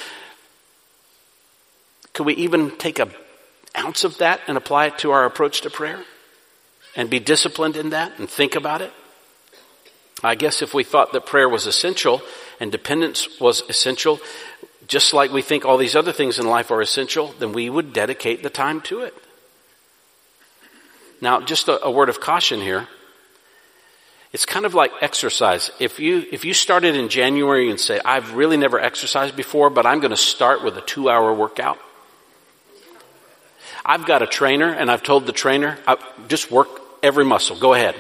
Could we even take a ounce of that and apply it to our approach to prayer? And be disciplined in that and think about it? I guess if we thought that prayer was essential and dependence was essential, just like we think all these other things in life are essential, then we would dedicate the time to it. Now, just a, a word of caution here. It's kind of like exercise. If you, if you started in January and say, I've really never exercised before, but I'm going to start with a two hour workout. I've got a trainer and I've told the trainer, just work every muscle. Go ahead.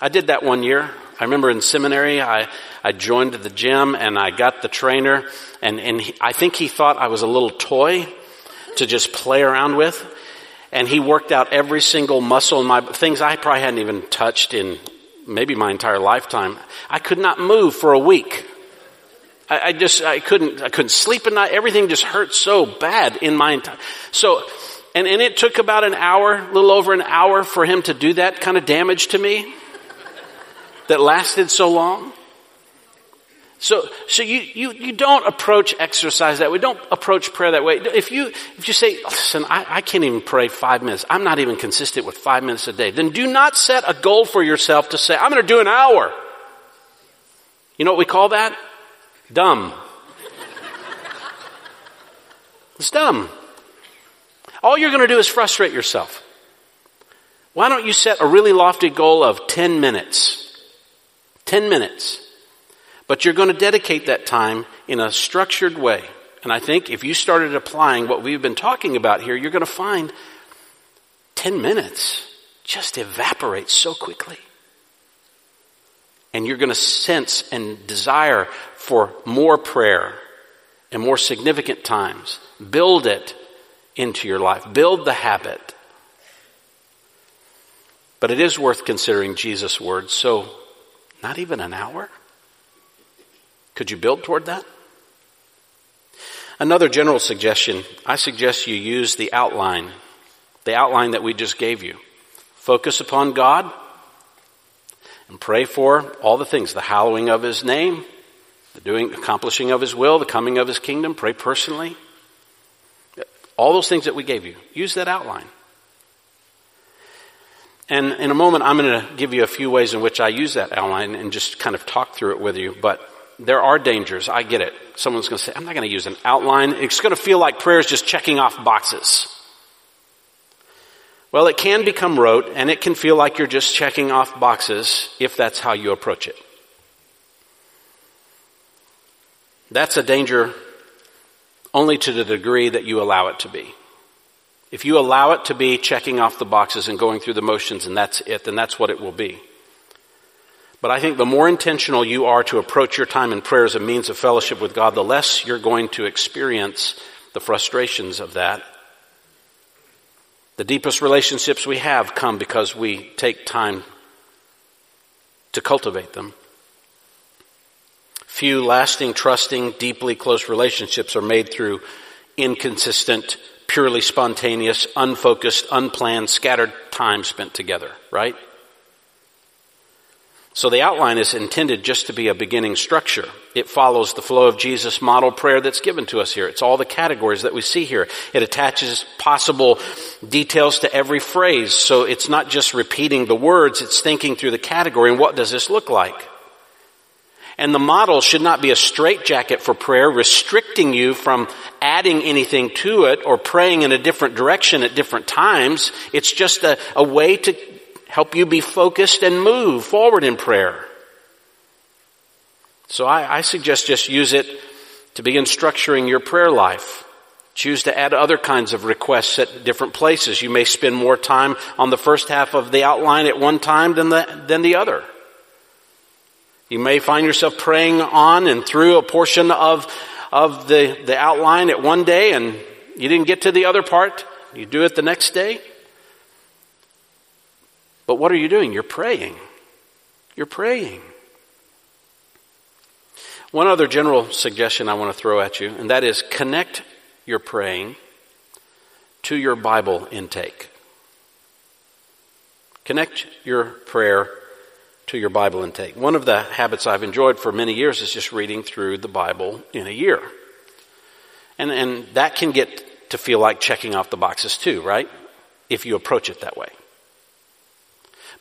I did that one year. I remember in seminary, I, I joined the gym and I got the trainer and, and he, I think he thought I was a little toy to just play around with. And he worked out every single muscle in my, things I probably hadn't even touched in maybe my entire lifetime. I could not move for a week. I, I just, I couldn't, I couldn't sleep at night. Everything just hurt so bad in my entire, so, and, and it took about an hour, a little over an hour for him to do that kind of damage to me that lasted so long. So, so you, you, you don't approach exercise that way. Don't approach prayer that way. If you, if you say, listen, I, I can't even pray five minutes. I'm not even consistent with five minutes a day. Then do not set a goal for yourself to say, I'm going to do an hour. You know what we call that? Dumb. It's dumb. All you're going to do is frustrate yourself. Why don't you set a really lofty goal of 10 minutes? 10 minutes. But you're going to dedicate that time in a structured way. And I think if you started applying what we've been talking about here, you're going to find 10 minutes just evaporates so quickly. And you're going to sense and desire for more prayer and more significant times. Build it into your life. Build the habit. But it is worth considering Jesus' words. So, not even an hour? Could you build toward that? Another general suggestion, I suggest you use the outline, the outline that we just gave you. Focus upon God and pray for all the things, the hallowing of His name, the doing, accomplishing of His will, the coming of His kingdom. Pray personally. All those things that we gave you. Use that outline. And in a moment, I'm going to give you a few ways in which I use that outline and just kind of talk through it with you. But there are dangers. I get it. Someone's going to say, I'm not going to use an outline. It's going to feel like prayer is just checking off boxes. Well, it can become rote and it can feel like you're just checking off boxes if that's how you approach it. That's a danger only to the degree that you allow it to be. If you allow it to be checking off the boxes and going through the motions and that's it, then that's what it will be. But I think the more intentional you are to approach your time in prayer as a means of fellowship with God, the less you're going to experience the frustrations of that. The deepest relationships we have come because we take time to cultivate them. Few lasting, trusting, deeply close relationships are made through inconsistent, purely spontaneous, unfocused, unplanned, scattered time spent together, right? So the outline is intended just to be a beginning structure. It follows the flow of Jesus' model prayer that's given to us here. It's all the categories that we see here. It attaches possible details to every phrase. So it's not just repeating the words, it's thinking through the category and what does this look like? And the model should not be a straitjacket for prayer, restricting you from adding anything to it or praying in a different direction at different times. It's just a, a way to help you be focused and move forward in prayer. So I, I suggest just use it to begin structuring your prayer life. Choose to add other kinds of requests at different places. You may spend more time on the first half of the outline at one time than the, than the other. You may find yourself praying on and through a portion of, of the, the outline at one day and you didn't get to the other part. You do it the next day. But what are you doing? You're praying. You're praying. One other general suggestion I want to throw at you, and that is connect your praying to your Bible intake. Connect your prayer to your Bible intake. One of the habits I've enjoyed for many years is just reading through the Bible in a year. And, and that can get to feel like checking off the boxes too, right? If you approach it that way.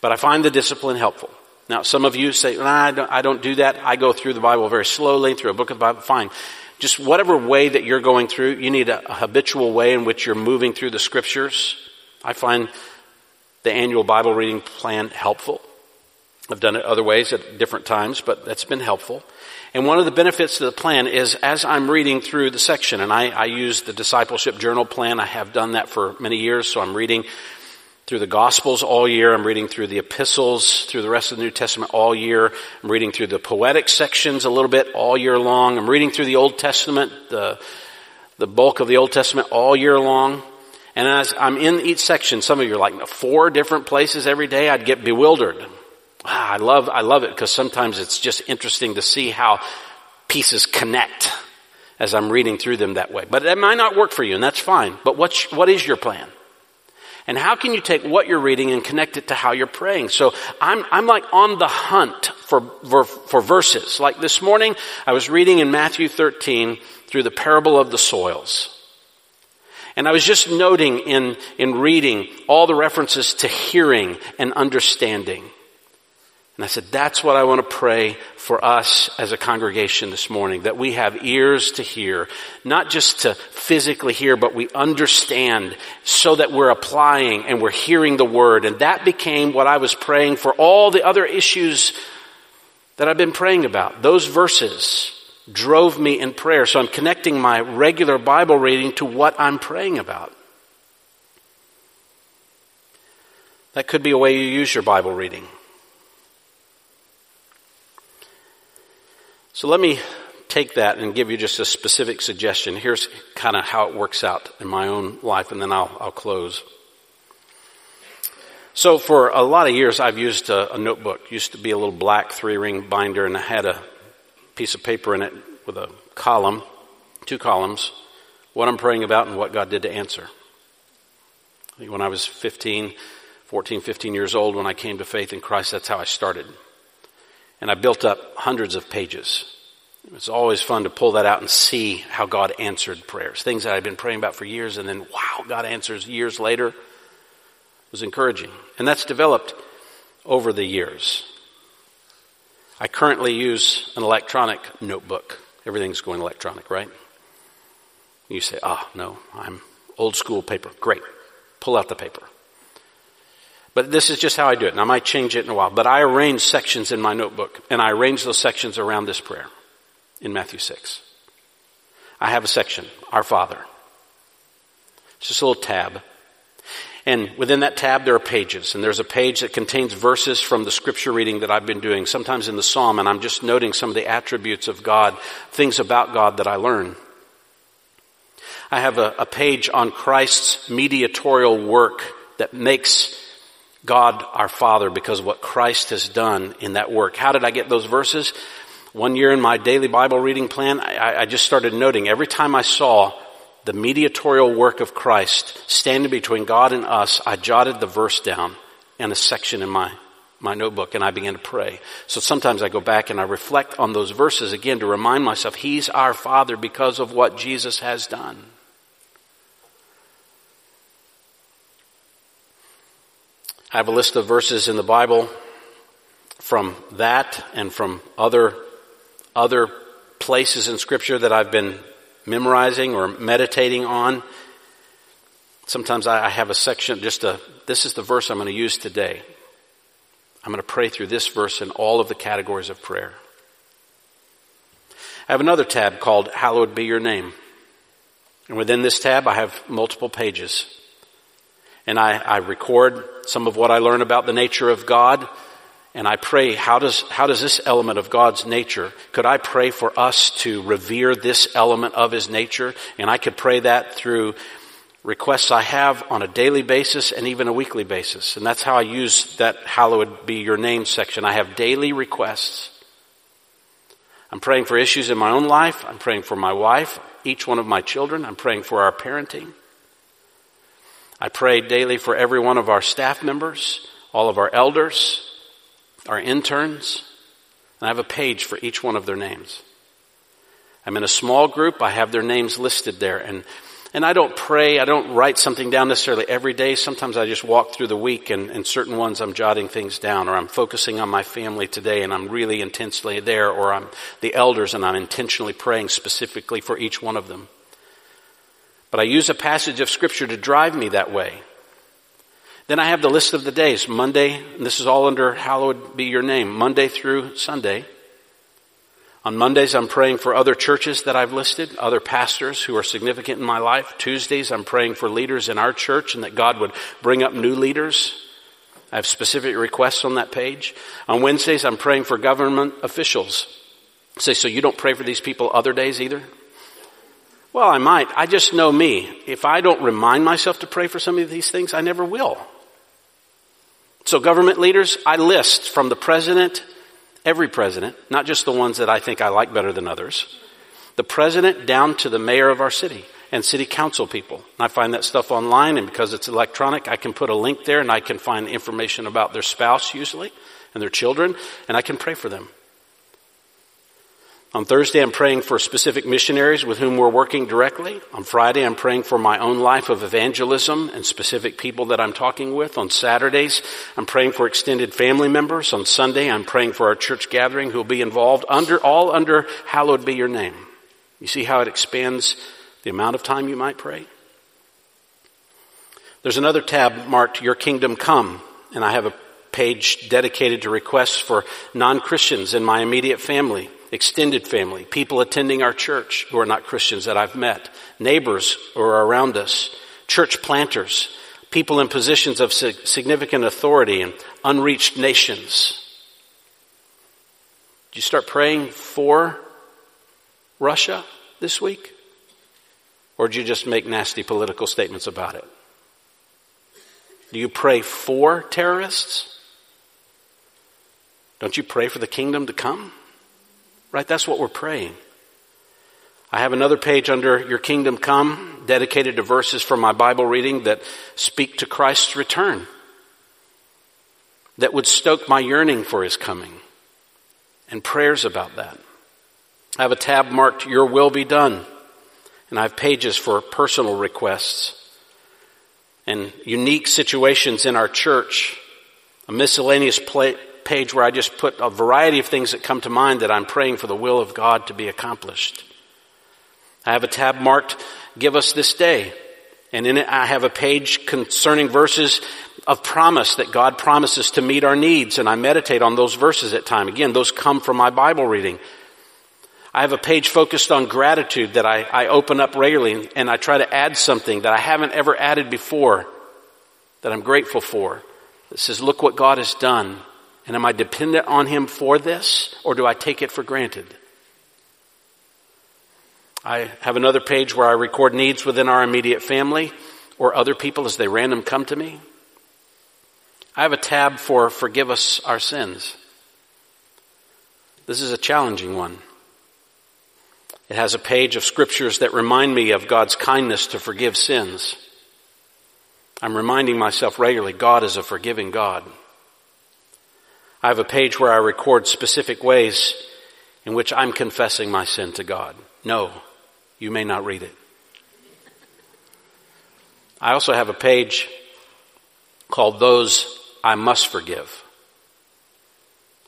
But I find the discipline helpful. Now, some of you say, nah, I, don't, I don't do that. I go through the Bible very slowly, through a book of the Bible. Fine. Just whatever way that you're going through, you need a, a habitual way in which you're moving through the scriptures. I find the annual Bible reading plan helpful. I've done it other ways at different times, but that's been helpful. And one of the benefits of the plan is as I'm reading through the section, and I, I use the discipleship journal plan. I have done that for many years, so I'm reading through the Gospels all year. I'm reading through the epistles through the rest of the New Testament all year. I'm reading through the poetic sections a little bit all year long. I'm reading through the Old Testament, the, the bulk of the Old Testament all year long. And as I'm in each section, some of you are like four different places every day, I'd get bewildered. Ah, I love, I love it because sometimes it's just interesting to see how pieces connect as I'm reading through them that way. But it might not work for you and that's fine. But what's, what is your plan? And how can you take what you're reading and connect it to how you're praying? So I'm, I'm like on the hunt for, for, for verses. Like this morning, I was reading in Matthew 13 through the parable of the soils. And I was just noting in, in reading all the references to hearing and understanding. And I said, that's what I want to pray for us as a congregation this morning, that we have ears to hear, not just to physically hear, but we understand so that we're applying and we're hearing the word. And that became what I was praying for all the other issues that I've been praying about. Those verses drove me in prayer. So I'm connecting my regular Bible reading to what I'm praying about. That could be a way you use your Bible reading. So let me take that and give you just a specific suggestion. Here's kind of how it works out in my own life, and then I'll, I'll close. So for a lot of years, I've used a, a notebook. Used to be a little black three-ring binder, and I had a piece of paper in it with a column, two columns, what I'm praying about and what God did to answer. When I was 15, 14, 15 years old, when I came to faith in Christ, that's how I started. And I built up hundreds of pages. It's always fun to pull that out and see how God answered prayers. Things that I've been praying about for years and then wow, God answers years later. It was encouraging. And that's developed over the years. I currently use an electronic notebook. Everything's going electronic, right? You say, ah, no, I'm old school paper. Great. Pull out the paper. But this is just how I do it. And I might change it in a while. But I arrange sections in my notebook. And I arrange those sections around this prayer in Matthew 6. I have a section, Our Father. It's just a little tab. And within that tab, there are pages. And there's a page that contains verses from the scripture reading that I've been doing, sometimes in the psalm, and I'm just noting some of the attributes of God, things about God that I learn. I have a, a page on Christ's mediatorial work that makes God our Father because what Christ has done in that work. How did I get those verses? One year in my daily Bible reading plan, I, I just started noting every time I saw the mediatorial work of Christ standing between God and us, I jotted the verse down in a section in my, my notebook and I began to pray. So sometimes I go back and I reflect on those verses again to remind myself He's our Father because of what Jesus has done. I have a list of verses in the Bible from that and from other, other places in scripture that I've been memorizing or meditating on. Sometimes I have a section, just a, this is the verse I'm going to use today. I'm going to pray through this verse and all of the categories of prayer. I have another tab called Hallowed Be Your Name. And within this tab, I have multiple pages. And I, I record some of what I learn about the nature of God. And I pray, how does, how does this element of God's nature, could I pray for us to revere this element of His nature? And I could pray that through requests I have on a daily basis and even a weekly basis. And that's how I use that hallowed be your name section. I have daily requests. I'm praying for issues in my own life. I'm praying for my wife, each one of my children. I'm praying for our parenting. I pray daily for every one of our staff members, all of our elders, our interns. And I have a page for each one of their names. I'm in a small group. I have their names listed there. And and I don't pray, I don't write something down necessarily every day. Sometimes I just walk through the week and, and certain ones I'm jotting things down or I'm focusing on my family today and I'm really intensely there or I'm the elders and I'm intentionally praying specifically for each one of them. But I use a passage of scripture to drive me that way. Then I have the list of the days. Monday, this is all under hallowed be your name, Monday through Sunday. On Mondays, I'm praying for other churches that I've listed, other pastors who are significant in my life. Tuesdays, I'm praying for leaders in our church and that God would bring up new leaders. I have specific requests on that page. On Wednesdays, I'm praying for government officials. Say, so you don't pray for these people other days either? Well, I might. I just know me. If I don't remind myself to pray for some of these things, I never will. So government leaders, I list from the president every president, not just the ones that I think I like better than others, the president down to the mayor of our city and city council people. I find that stuff online and because it's electronic, I can put a link there and I can find information about their spouse usually and their children and I can pray for them. On Thursday, I'm praying for specific missionaries with whom we're working directly. On Friday, I'm praying for my own life of evangelism and specific people that I'm talking with. On Saturdays, I'm praying for extended family members. On Sunday, I'm praying for our church gathering who will be involved under, all under hallowed be your name. You see how it expands the amount of time you might pray? There's another tab marked Your Kingdom Come, and I have a page dedicated to requests for non-Christians in my immediate family extended family, people attending our church who are not Christians that I've met, neighbors who are around us, church planters, people in positions of significant authority and unreached nations. Did you start praying for Russia this week? Or did you just make nasty political statements about it? Do you pray for terrorists? Don't you pray for the kingdom to come? Right? That's what we're praying. I have another page under Your Kingdom Come dedicated to verses from my Bible reading that speak to Christ's return, that would stoke my yearning for His coming, and prayers about that. I have a tab marked Your Will Be Done, and I have pages for personal requests and unique situations in our church, a miscellaneous page where I just put a variety of things that come to mind that I'm praying for the will of God to be accomplished. I have a tab marked, give us this day. And in it I have a page concerning verses of promise that God promises to meet our needs. And I meditate on those verses at time. Again, those come from my Bible reading. I have a page focused on gratitude that I, I open up regularly and I try to add something that I haven't ever added before that I'm grateful for. It says, look what God has done. And am I dependent on Him for this, or do I take it for granted? I have another page where I record needs within our immediate family or other people as they random come to me. I have a tab for forgive us our sins. This is a challenging one. It has a page of scriptures that remind me of God's kindness to forgive sins. I'm reminding myself regularly God is a forgiving God. I have a page where I record specific ways in which I'm confessing my sin to God. No, you may not read it. I also have a page called Those I Must Forgive.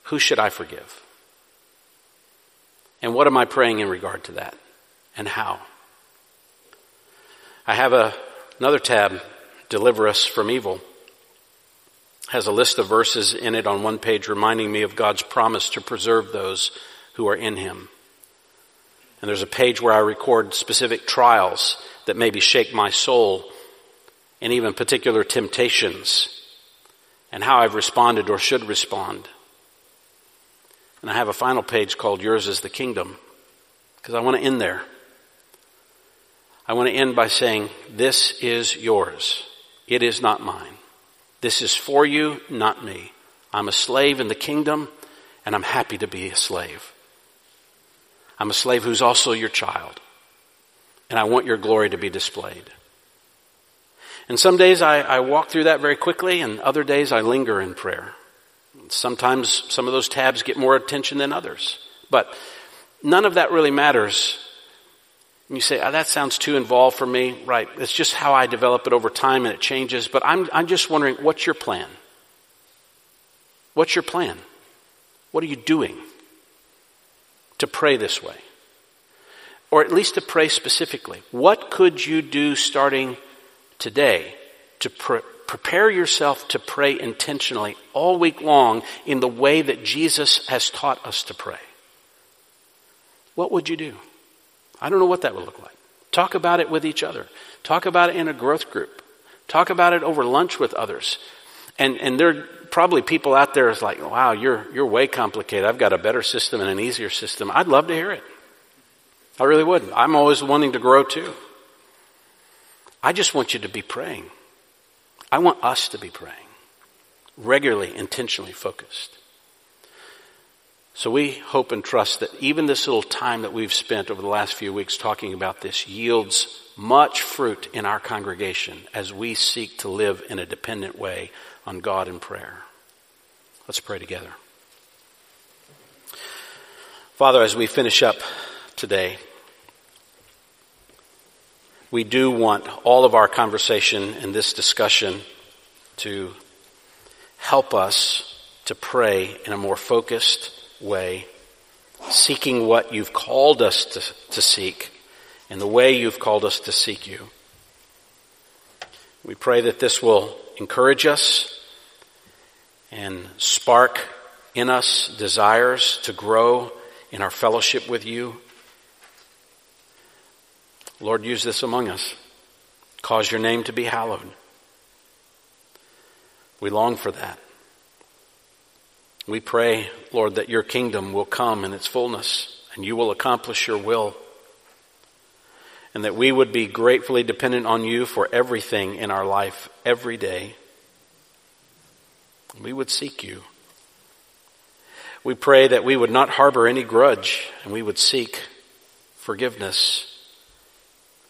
Who should I forgive? And what am I praying in regard to that? And how? I have a, another tab, Deliver Us from Evil. Has a list of verses in it on one page reminding me of God's promise to preserve those who are in Him. And there's a page where I record specific trials that maybe shake my soul and even particular temptations and how I've responded or should respond. And I have a final page called Yours is the Kingdom because I want to end there. I want to end by saying, This is yours. It is not mine. This is for you, not me. I'm a slave in the kingdom and I'm happy to be a slave. I'm a slave who's also your child. And I want your glory to be displayed. And some days I, I walk through that very quickly, and other days I linger in prayer. Sometimes some of those tabs get more attention than others. But none of that really matters. And you say, oh, that sounds too involved for me. Right. It's just how I develop it over time and it changes. But I'm, I'm just wondering, what's your plan? What's your plan? What are you doing to pray this way? Or at least to pray specifically. What could you do starting today to pre- prepare yourself to pray intentionally all week long in the way that Jesus has taught us to pray. What would you do? I don't know what that would look like. Talk about it with each other. Talk about it in a growth group. Talk about it over lunch with others. And, and there are probably people out there is like, wow, you're, you're way complicated. I've got a better system and an easier system. I'd love to hear it. I really would. I'm always wanting to grow too. I just want you to be praying. I want us to be praying. Regularly, intentionally focused. So we hope and trust that even this little time that we've spent over the last few weeks talking about this yields much fruit in our congregation as we seek to live in a dependent way on God in prayer. Let's pray together. Father, as we finish up today, we do want all of our conversation and this discussion to help us to pray in a more focused way, seeking what you've called us to, to seek and the way you've called us to seek you. We pray that this will encourage us and spark in us desires to grow in our fellowship with you Lord, use this among us. Cause your name to be hallowed. We long for that. We pray, Lord, that your kingdom will come in its fullness and you will accomplish your will. And that we would be gratefully dependent on you for everything in our life every day. We would seek you. We pray that we would not harbor any grudge and we would seek forgiveness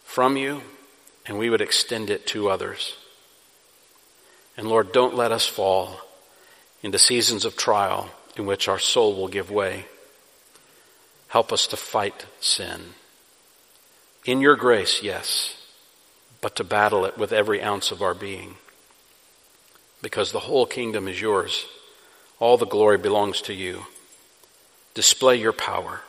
from you and we would extend it to others. And Lord, don't let us fall into seasons of trial in which our soul will give way. Help us to fight sin. In your grace, yes, but to battle it with every ounce of our being. Because the whole kingdom is yours. All the glory belongs to you. Display your power